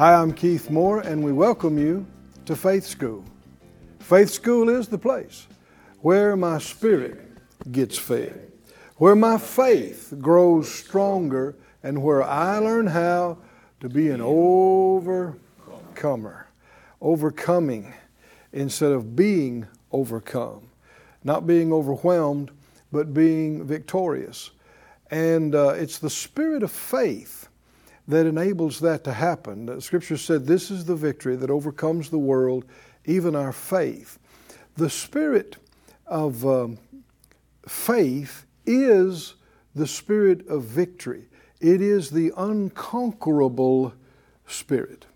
Hi, I'm Keith Moore, and we welcome you to Faith School. Faith School is the place where my spirit gets fed, where my faith grows stronger, and where I learn how to be an overcomer, overcoming instead of being overcome, not being overwhelmed, but being victorious. And uh, it's the spirit of faith that enables that to happen. Scripture said, This is the victory that overcomes the world, even our faith. The spirit of um, faith is the spirit of victory, it is the unconquerable spirit,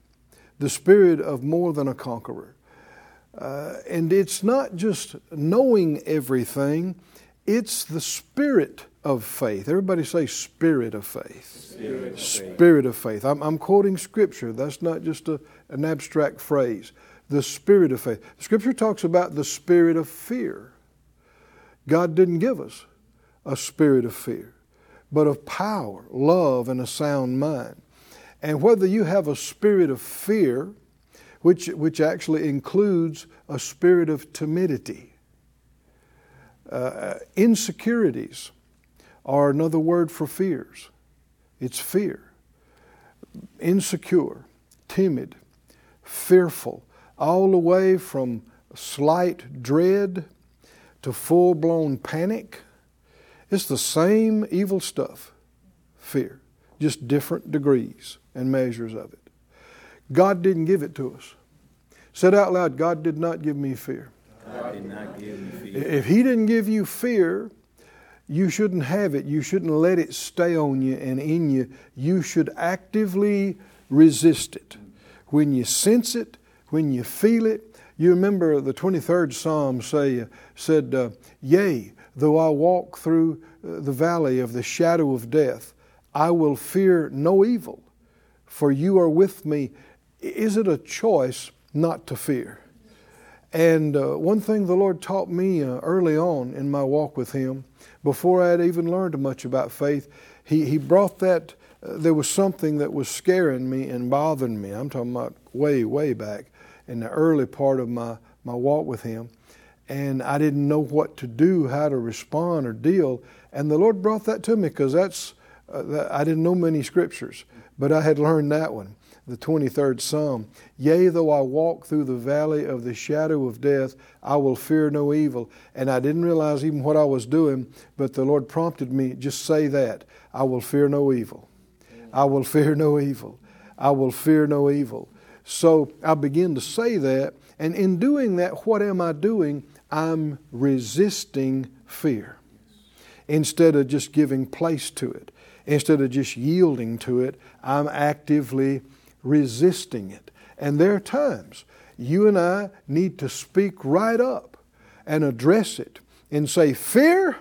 the spirit of more than a conqueror. Uh, and it's not just knowing everything, it's the spirit of faith. Everybody say spirit of faith. Spirit of faith. Spirit of faith. I'm, I'm quoting scripture. That's not just a, an abstract phrase. The spirit of faith. Scripture talks about the spirit of fear. God didn't give us a spirit of fear, but of power, love, and a sound mind. And whether you have a spirit of fear, which, which actually includes a spirit of timidity, uh, insecurities are another word for fears. It's fear. Insecure, timid, fearful, all the way from slight dread to full blown panic. It's the same evil stuff, fear, just different degrees and measures of it. God didn't give it to us. Said out loud, God did not give me fear. God did not give me fear. If He didn't give you fear, you shouldn't have it. You shouldn't let it stay on you and in you. You should actively resist it. When you sense it, when you feel it, you remember the 23rd Psalm say, said, uh, Yea, though I walk through uh, the valley of the shadow of death, I will fear no evil, for you are with me. Is it a choice not to fear? And uh, one thing the Lord taught me uh, early on in my walk with Him, before I had even learned much about faith, He, he brought that. Uh, there was something that was scaring me and bothering me. I'm talking about way, way back in the early part of my, my walk with Him. And I didn't know what to do, how to respond or deal. And the Lord brought that to me because that's, uh, that, I didn't know many scriptures, but I had learned that one the 23rd Psalm. Yea, though I walk through the valley of the shadow of death, I will fear no evil. And I didn't realize even what I was doing, but the Lord prompted me just say that. I will fear no evil. I will fear no evil. I will fear no evil. So I begin to say that, and in doing that, what am I doing? I'm resisting fear instead of just giving place to it. Instead of just yielding to it, I'm actively resisting it. And there are times you and I need to speak right up and address it and say, Fear,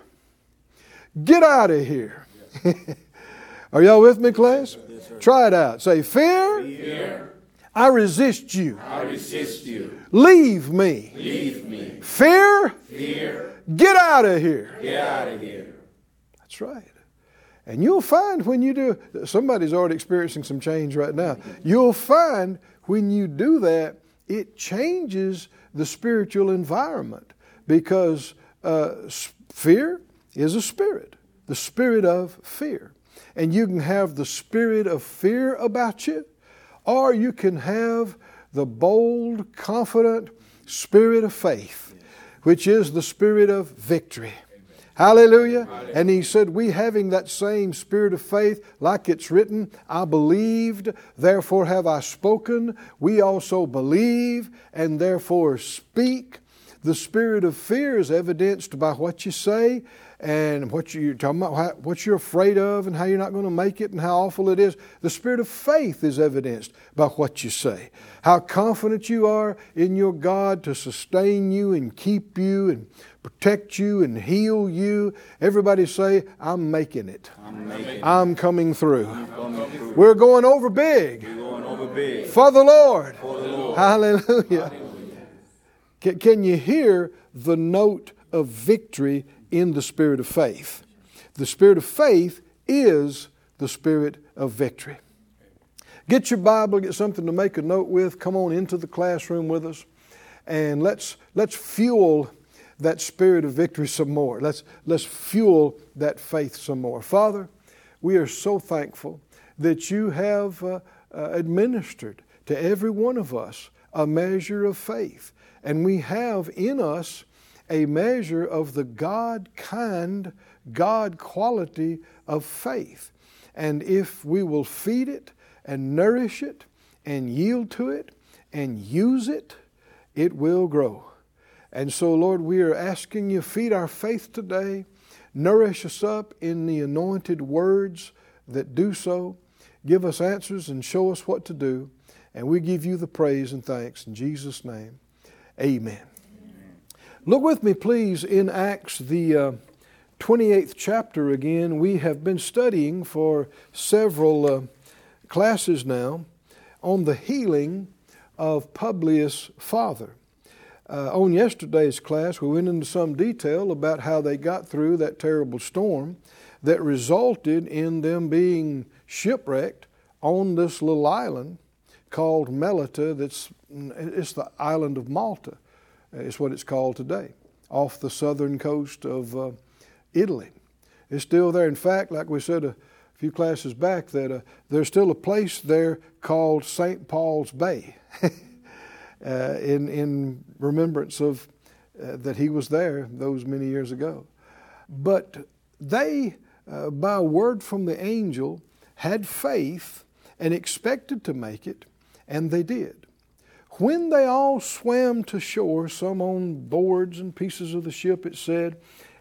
get out of here. are y'all with me, class? Yes, Try it out. Say, Fear, Fear, I resist you. I resist you. Leave me. Leave me. Fear, Fear, get out of here. get out of here. That's right. And you'll find when you do, somebody's already experiencing some change right now. You'll find when you do that, it changes the spiritual environment because uh, fear is a spirit, the spirit of fear. And you can have the spirit of fear about you, or you can have the bold, confident spirit of faith, which is the spirit of victory. Hallelujah. And he said, We having that same spirit of faith, like it's written, I believed, therefore have I spoken. We also believe and therefore speak The spirit of fear is evidenced by what you say and what you're talking about, what you're afraid of, and how you're not going to make it, and how awful it is. The spirit of faith is evidenced by what you say. How confident you are in your God to sustain you and keep you and protect you and heal you. Everybody say, I'm making it. I'm making I'm coming through. coming through. We're going over big going over big. for the Lord. For the Lord. Hallelujah. Can, can you hear the note of victory in the spirit of faith? The spirit of faith is the spirit of victory. Get your Bible, get something to make a note with. Come on into the classroom with us, and let's let's fuel that spirit of victory some more. Let's let's fuel that faith some more. Father, we are so thankful that you have uh, uh, administered to every one of us a measure of faith, and we have in us a measure of the God kind, God quality of faith. And if we will feed it and nourish it and yield to it and use it, it will grow. And so, Lord, we are asking you, feed our faith today, nourish us up in the anointed words that do so, give us answers and show us what to do. And we give you the praise and thanks in Jesus' name. Amen. Look with me, please, in Acts, the uh, 28th chapter again. We have been studying for several uh, classes now on the healing of Publius' father. Uh, on yesterday's class, we went into some detail about how they got through that terrible storm that resulted in them being shipwrecked on this little island called Melita. That's it's the island of Malta. Is what it's called today, off the southern coast of uh, Italy. It's still there. In fact, like we said a few classes back, that uh, there's still a place there called St. Paul's Bay, uh, in in remembrance of uh, that he was there those many years ago. But they, uh, by word from the angel, had faith and expected to make it, and they did. When they all swam to shore, some on boards and pieces of the ship, it said,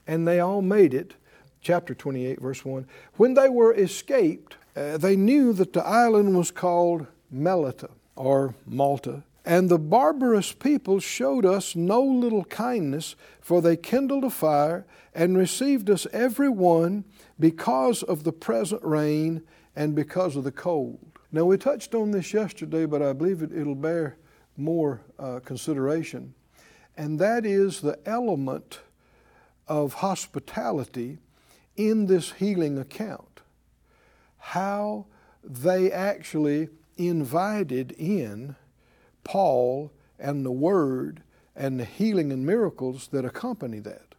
and they all made it, chapter 28, verse 1, when they were escaped, uh, they knew that the island was called Melita or Malta. And the barbarous people showed us no little kindness, for they kindled a fire and received us every one because of the present rain and because of the cold. Now, we touched on this yesterday, but I believe it, it'll bear more uh, consideration, and that is the element of hospitality in this healing account. How they actually invited in Paul and the Word and the healing and miracles that accompany that.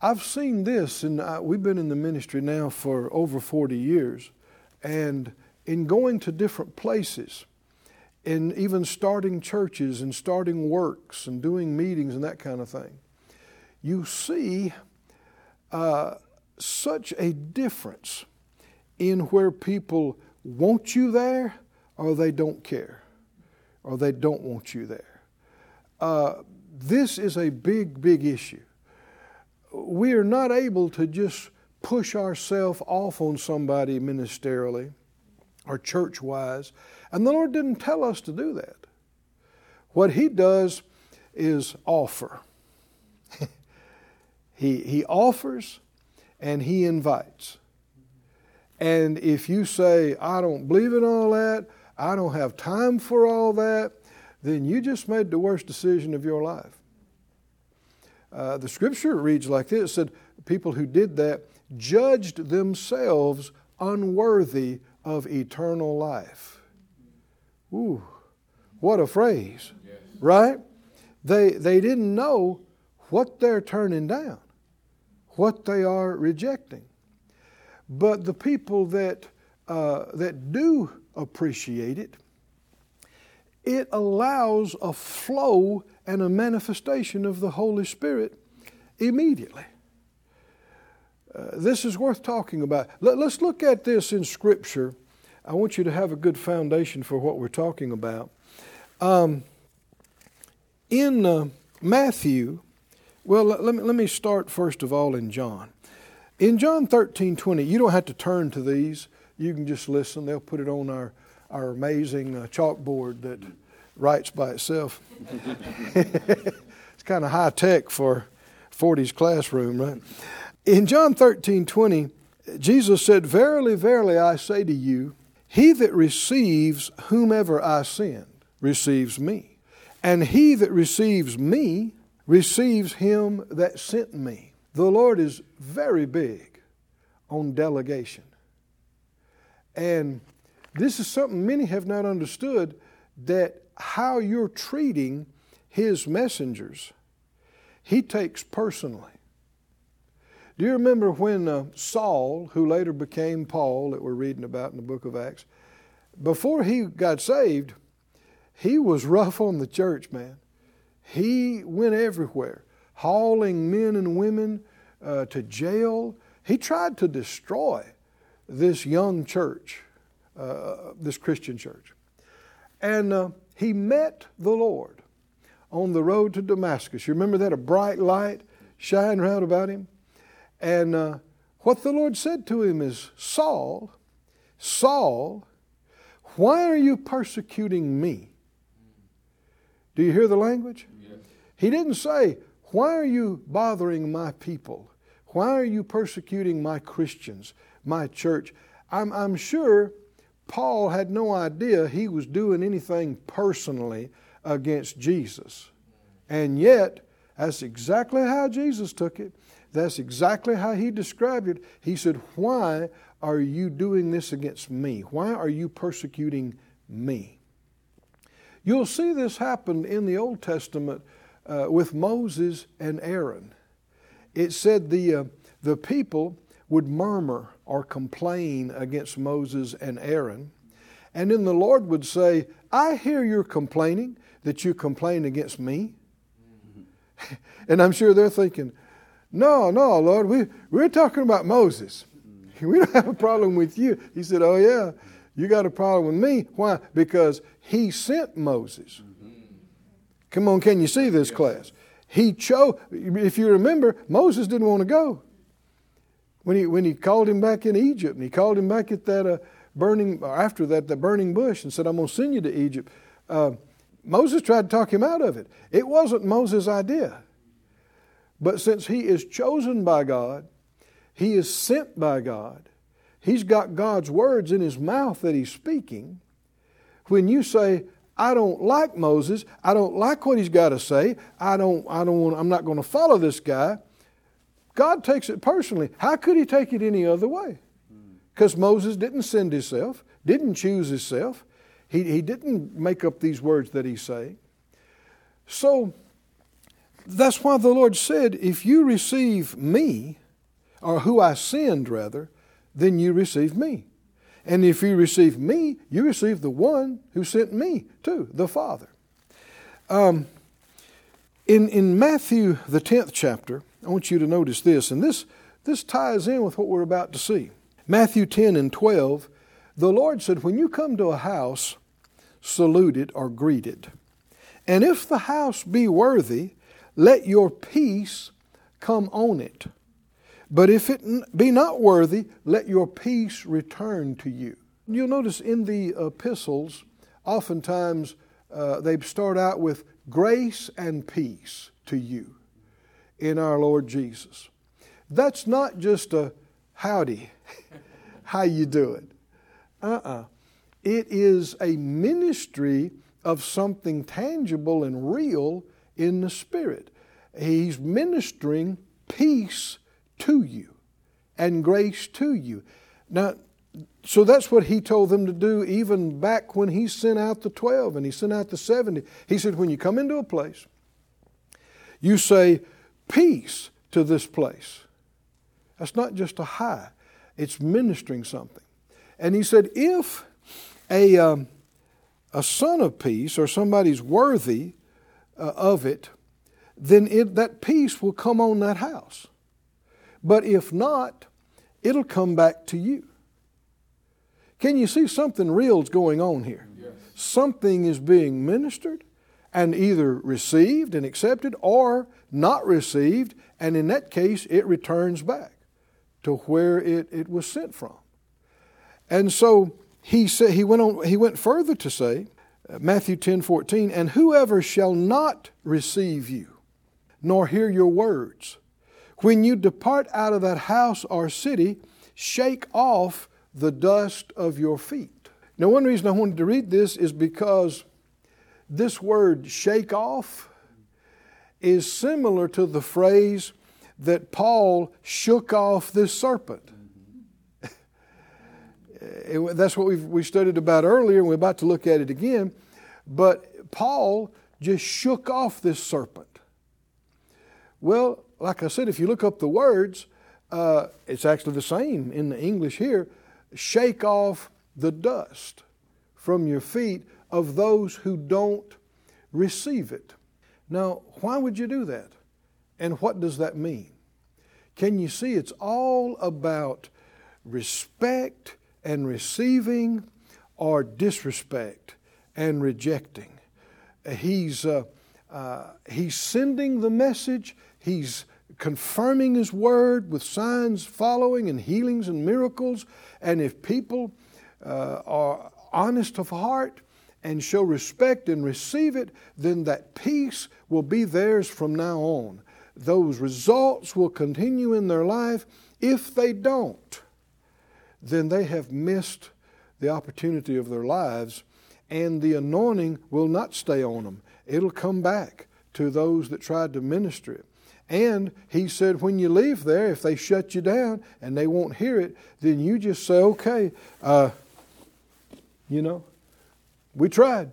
I've seen this, and we've been in the ministry now for over 40 years, and in going to different places, in even starting churches and starting works and doing meetings and that kind of thing, you see uh, such a difference in where people want you there or they don't care or they don't want you there. Uh, this is a big, big issue. We are not able to just push ourselves off on somebody ministerially or church wise and the Lord didn't tell us to do that. What He does is offer. he, he offers and He invites. And if you say, I don't believe in all that, I don't have time for all that, then you just made the worst decision of your life. Uh, the scripture reads like this it said, People who did that judged themselves unworthy of eternal life. Ooh, what a phrase, right? They, they didn't know what they're turning down, what they are rejecting. But the people that, uh, that do appreciate it, it allows a flow and a manifestation of the Holy Spirit immediately. Uh, this is worth talking about. Let, us look at this in Scripture I want you to have a good foundation for what we're talking about. Um, In uh, Matthew, well, let me, let me start first of all in John. In John 13 20, you don't have to turn to these. You can just listen. They'll put it on our, our amazing uh, chalkboard that writes by itself. it's kind of high tech for 40s classroom, right? In John 13 20, Jesus said, Verily, verily, I say to you, he that receives whomever I send receives me. And he that receives me receives him that sent me. The Lord is very big on delegation. And this is something many have not understood that how you're treating his messengers, he takes personally. Do you remember when uh, Saul, who later became Paul, that we're reading about in the book of Acts, before he got saved, he was rough on the church, man. He went everywhere, hauling men and women uh, to jail. He tried to destroy this young church, uh, this Christian church. And uh, he met the Lord on the road to Damascus. You remember that? A bright light shined round about him. And uh, what the Lord said to him is, Saul, Saul, why are you persecuting me? Do you hear the language? Yes. He didn't say, Why are you bothering my people? Why are you persecuting my Christians, my church? I'm, I'm sure Paul had no idea he was doing anything personally against Jesus. And yet, that's exactly how Jesus took it. That's exactly how he described it. He said, Why are you doing this against me? Why are you persecuting me? You'll see this happen in the Old Testament uh, with Moses and Aaron. It said the, uh, the people would murmur or complain against Moses and Aaron. And then the Lord would say, I hear you're complaining, that you complain against me. and I'm sure they're thinking, no, no, Lord, we, we're talking about Moses. We don't have a problem with you. He said, Oh, yeah, you got a problem with me. Why? Because he sent Moses. Come on, can you see this class? He chose, if you remember, Moses didn't want to go. When he, when he called him back in Egypt, and he called him back at that uh, burning, after that, the burning bush, and said, I'm going to send you to Egypt. Uh, Moses tried to talk him out of it. It wasn't Moses' idea. But since he is chosen by God, he is sent by God, he's got God's words in his mouth that he's speaking. When you say, I don't like Moses, I don't like what he's got to say, I don't, I don't want, I'm not going to follow this guy, God takes it personally. How could he take it any other way? Because Moses didn't send himself, didn't choose himself. He, he didn't make up these words that he's saying. So, that's why the Lord said, If you receive me, or who I send rather, then you receive me. And if you receive me, you receive the one who sent me too, the Father. Um, in, in Matthew, the 10th chapter, I want you to notice this, and this, this ties in with what we're about to see. Matthew 10 and 12, the Lord said, When you come to a house, salute it or greet it. And if the house be worthy, let your peace come on it. But if it be not worthy, let your peace return to you. You'll notice in the epistles, oftentimes uh, they start out with grace and peace to you in our Lord Jesus. That's not just a howdy, how you do doing? Uh-uh. It is a ministry of something tangible and real in the Spirit. He's ministering peace to you and grace to you. Now, so that's what he told them to do even back when he sent out the 12 and he sent out the 70. He said, when you come into a place, you say, peace to this place. That's not just a hi, it's ministering something. And he said, if a, um, a son of peace or somebody's worthy uh, of it, then it, that peace will come on that house. But if not, it'll come back to you. Can you see something real is going on here? Yes. Something is being ministered and either received and accepted or not received, and in that case, it returns back to where it, it was sent from. And so he said he went on he went further to say, Matthew 10 14, and whoever shall not receive you, nor hear your words, when you depart out of that house or city, shake off the dust of your feet. Now, one reason I wanted to read this is because this word shake off is similar to the phrase that Paul shook off this serpent. That's what we studied about earlier, and we're about to look at it again. But Paul just shook off this serpent. Well, like I said, if you look up the words, uh, it's actually the same in the English here. Shake off the dust from your feet of those who don't receive it. Now, why would you do that? And what does that mean? Can you see it's all about respect and receiving or disrespect and rejecting? He's, uh, uh, he's sending the message, he's confirming his word with signs following and healings and miracles. And if people uh, are honest of heart and show respect and receive it, then that peace will be theirs from now on. Those results will continue in their life. If they don't, then they have missed the opportunity of their lives, and the anointing will not stay on them. It'll come back to those that tried to minister it. And he said, when you leave there, if they shut you down and they won't hear it, then you just say, okay, uh, you know, we tried.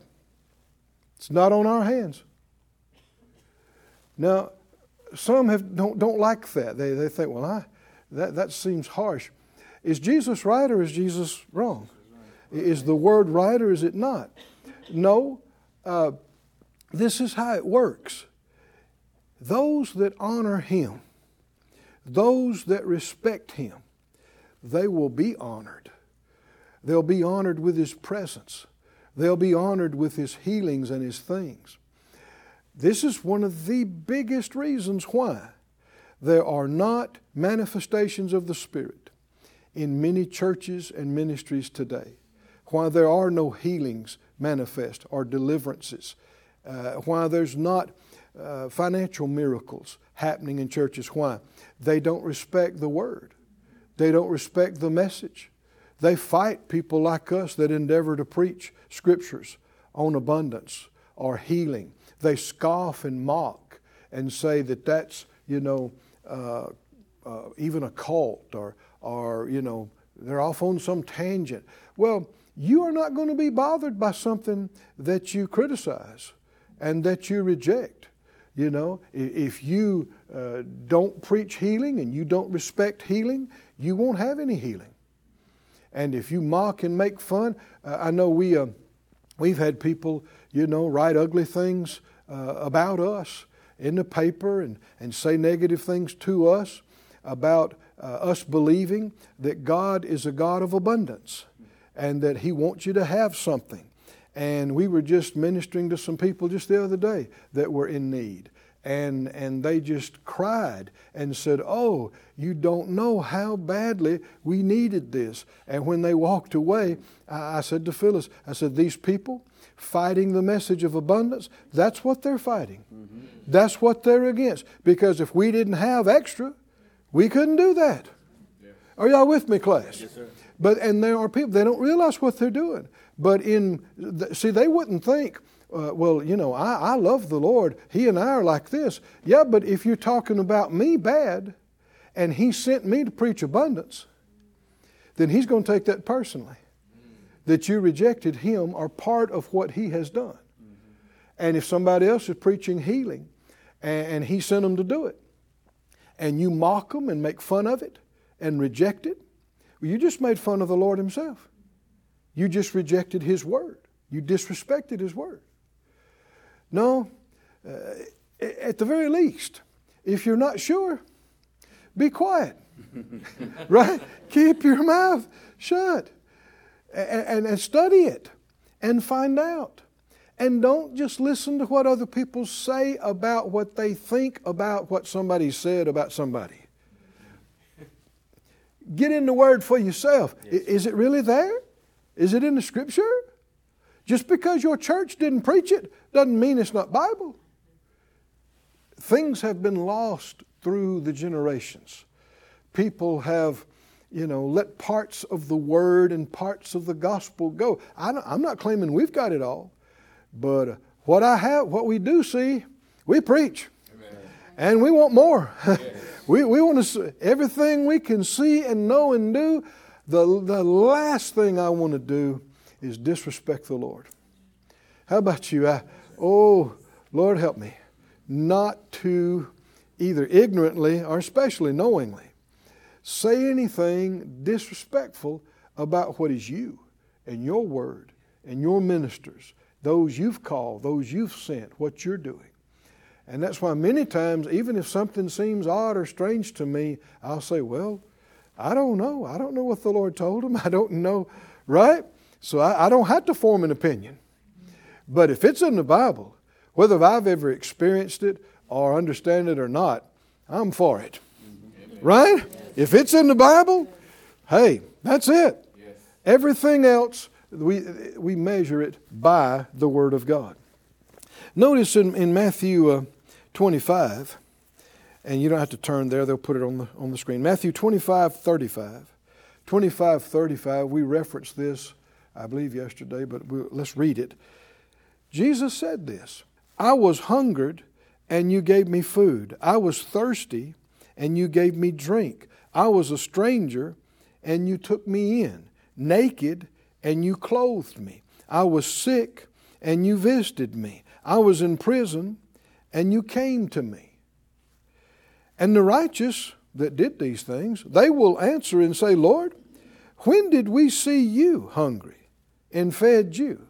It's not on our hands. Now, some have, don't, don't like that. They, they think, well, I, that, that seems harsh. Is Jesus right or is Jesus wrong? Is the word right or is it not? No. Uh, this is how it works. Those that honor Him, those that respect Him, they will be honored. They'll be honored with His presence. They'll be honored with His healings and His things. This is one of the biggest reasons why there are not manifestations of the Spirit in many churches and ministries today. Why there are no healings manifest or deliverances. Uh, why there's not uh, financial miracles happening in churches. Why? They don't respect the Word, they don't respect the message. They fight people like us that endeavor to preach scriptures on abundance or healing. They scoff and mock and say that that's, you know, uh, uh, even a cult or, or, you know, they're off on some tangent. Well, you are not going to be bothered by something that you criticize and that you reject. You know, if you uh, don't preach healing and you don't respect healing, you won't have any healing. And if you mock and make fun, uh, I know we, uh, we've had people, you know, write ugly things uh, about us in the paper and, and say negative things to us about uh, us believing that God is a God of abundance and that He wants you to have something. And we were just ministering to some people just the other day that were in need. And, and they just cried and said, Oh, you don't know how badly we needed this. And when they walked away, I, I said to Phyllis, I said, These people fighting the message of abundance, that's what they're fighting. Mm-hmm. That's what they're against. Because if we didn't have extra, we couldn't do that. Yeah. Are y'all with me, class? Yes, sir. But and there are people they don't realize what they're doing. But in see, they wouldn't think. Uh, well, you know, I, I love the Lord. He and I are like this. Yeah, but if you're talking about me bad, and He sent me to preach abundance, then He's going to take that personally. That you rejected Him are part of what He has done. And if somebody else is preaching healing, and, and He sent them to do it, and you mock them and make fun of it and reject it, well, you just made fun of the Lord Himself. You just rejected His word. You disrespected His word. No, uh, at the very least, if you're not sure, be quiet. right? Keep your mouth shut and, and, and, study it and find out. And don't just listen to what other people say about what they think about what somebody said about somebody. Get in the Word for yourself. I- Is it really there? Is it in the Scripture? Just because your church didn't preach it doesn't mean it's not Bible. Things have been lost through the generations. People have, you know, let parts of the Word and parts of the gospel go. I I'm not claiming we've got it all, but what I have, what we do see, we preach, and we want more. we we want to see everything we can see and know and do. The the last thing I want to do is disrespect the Lord. How about you? I, oh, Lord, help me not to either ignorantly or especially knowingly say anything disrespectful about what is you and your word and your ministers, those you've called, those you've sent, what you're doing. And that's why many times, even if something seems odd or strange to me, I'll say, Well, I don't know. I don't know what the Lord told him. I don't know, right? So I, I don't have to form an opinion. But if it's in the Bible, whether I've ever experienced it or understand it or not, I'm for it. Right? If it's in the Bible, hey, that's it. Everything else, we, we measure it by the Word of God. Notice in, in Matthew uh, 25, and you don't have to turn there, they'll put it on the, on the screen. Matthew 25, 35. 25, 35, we referenced this, I believe, yesterday, but we, let's read it. Jesus said this I was hungered, and you gave me food. I was thirsty, and you gave me drink. I was a stranger, and you took me in. Naked, and you clothed me. I was sick, and you visited me. I was in prison, and you came to me. And the righteous that did these things, they will answer and say, Lord, when did we see you hungry and fed you?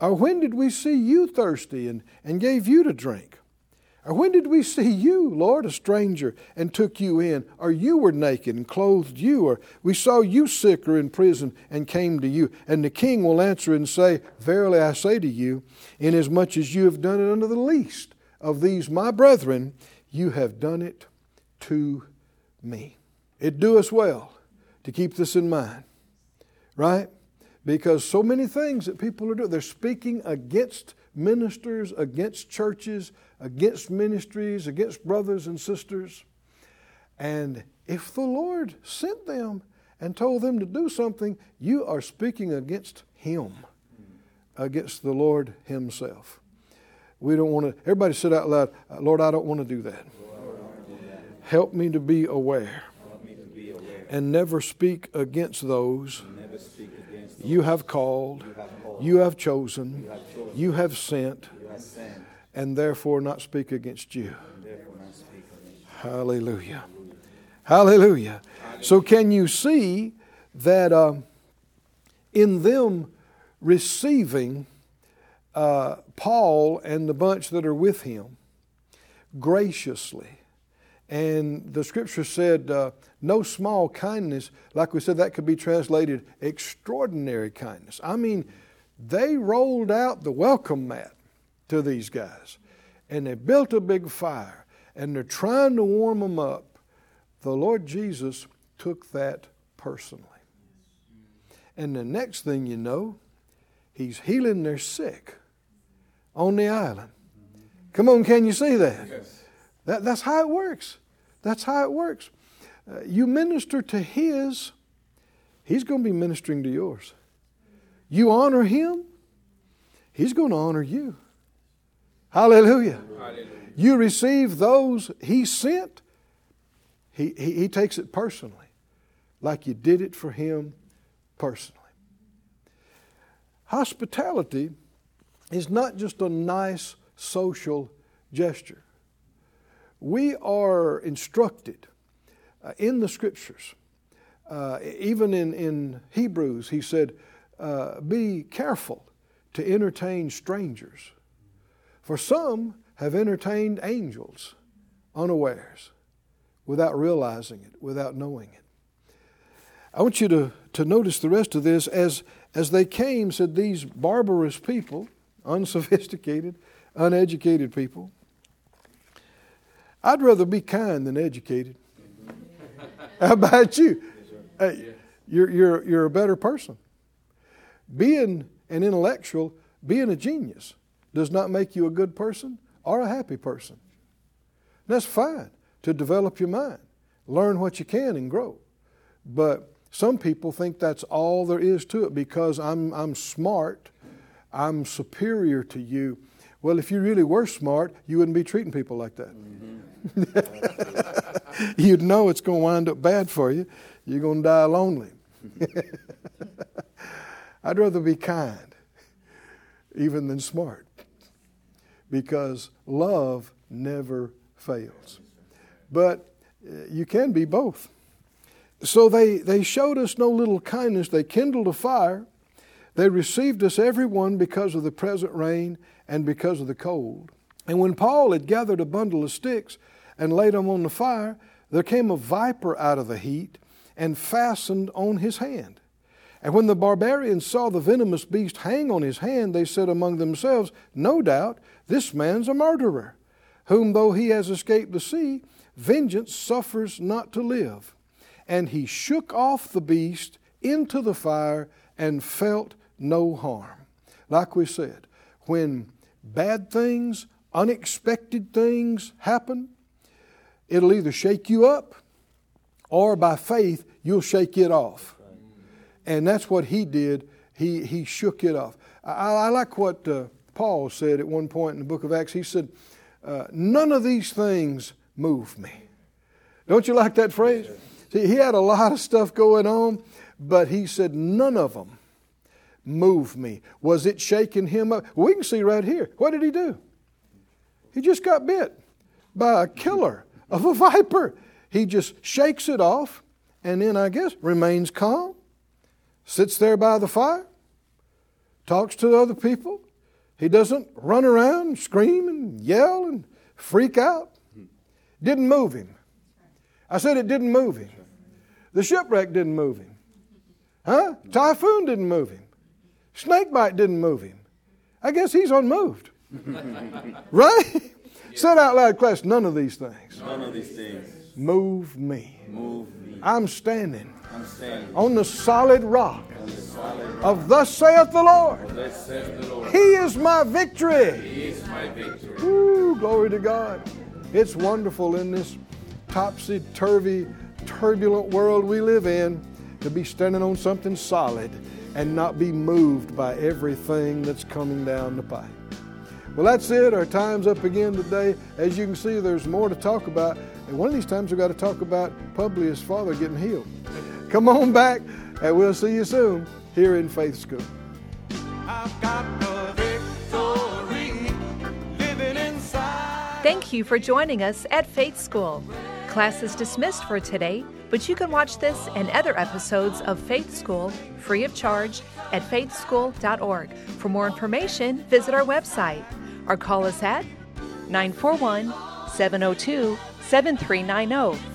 Or when did we see you thirsty and, and gave you to drink? Or when did we see you, Lord, a stranger, and took you in? Or you were naked and clothed you? Or we saw you sick or in prison and came to you? And the king will answer and say, Verily I say to you, inasmuch as you have done it unto the least of these my brethren, you have done it to me. It do us well to keep this in mind, right? Because so many things that people are doing, they're speaking against ministers, against churches, against ministries, against brothers and sisters. And if the Lord sent them and told them to do something, you are speaking against Him, against the Lord Himself. We don't want to, everybody said out loud, Lord, I don't want to do that. Help me to be aware and never speak against those you have called, you have chosen, you have sent, and therefore not speak against you. Hallelujah. Hallelujah. So, can you see that uh, in them receiving uh, Paul and the bunch that are with him graciously, and the scripture said, uh, no small kindness, like we said, that could be translated extraordinary kindness. I mean, they rolled out the welcome mat to these guys, and they built a big fire, and they're trying to warm them up. The Lord Jesus took that personally. And the next thing you know, He's healing their sick on the island. Come on, can you see that? that that's how it works. That's how it works. Uh, you minister to His, He's going to be ministering to yours. You honor Him, He's going to honor you. Hallelujah. Hallelujah. You receive those He sent, he, he, he takes it personally, like you did it for Him personally. Hospitality is not just a nice social gesture. We are instructed uh, in the scriptures, uh, even in, in Hebrews, he said, uh, Be careful to entertain strangers, for some have entertained angels unawares, without realizing it, without knowing it. I want you to, to notice the rest of this. As, as they came, said these barbarous people, unsophisticated, uneducated people. I'd rather be kind than educated. How about you? Hey, you're, you're, you're a better person. Being an intellectual, being a genius, does not make you a good person or a happy person. That's fine to develop your mind, learn what you can, and grow. But some people think that's all there is to it because I'm, I'm smart, I'm superior to you. Well, if you really were smart, you wouldn't be treating people like that. Mm-hmm. You'd know it's going to wind up bad for you. You're going to die lonely. I'd rather be kind even than smart because love never fails. But uh, you can be both. So they, they showed us no little kindness. They kindled a fire. They received us everyone because of the present rain and because of the cold. And when Paul had gathered a bundle of sticks and laid them on the fire, there came a viper out of the heat and fastened on his hand. And when the barbarians saw the venomous beast hang on his hand, they said among themselves, No doubt this man's a murderer, whom though he has escaped the sea, vengeance suffers not to live. And he shook off the beast into the fire and felt no harm. Like we said, when bad things, unexpected things happen, it'll either shake you up or by faith you'll shake it off. And that's what he did. He, he shook it off. I, I like what uh, Paul said at one point in the book of Acts. He said, uh, None of these things move me. Don't you like that phrase? See, he had a lot of stuff going on, but he said, None of them move me. Was it shaking him up? We can see right here. What did he do? He just got bit by a killer of a viper. He just shakes it off and then, I guess, remains calm, sits there by the fire, talks to other people. He doesn't run around, scream and yell and freak out. Didn't move him. I said it didn't move him. The shipwreck didn't move him. Huh? Typhoon didn't move him. Snakebite didn't move him. I guess he's unmoved. right? Said out loud, class, none of these things. None of these things move me. move me. I'm standing I'm standing on the solid rock on the solid rock. of thus saith the Lord. Thus says the Lord. He is my victory. He is my victory. Woo, glory to God. It's wonderful in this topsy turvy, turbulent world we live in to be standing on something solid and not be moved by everything that's coming down the pipe. Well, that's it. Our time's up again today. As you can see, there's more to talk about. And one of these times we've got to talk about Publius' father getting healed. Come on back, and we'll see you soon here in Faith School. I've got the victory living inside. Thank you for joining us at Faith School. Class is dismissed for today, but you can watch this and other episodes of Faith School free of charge at faithschool.org. For more information, visit our website or call us at 941 702 7390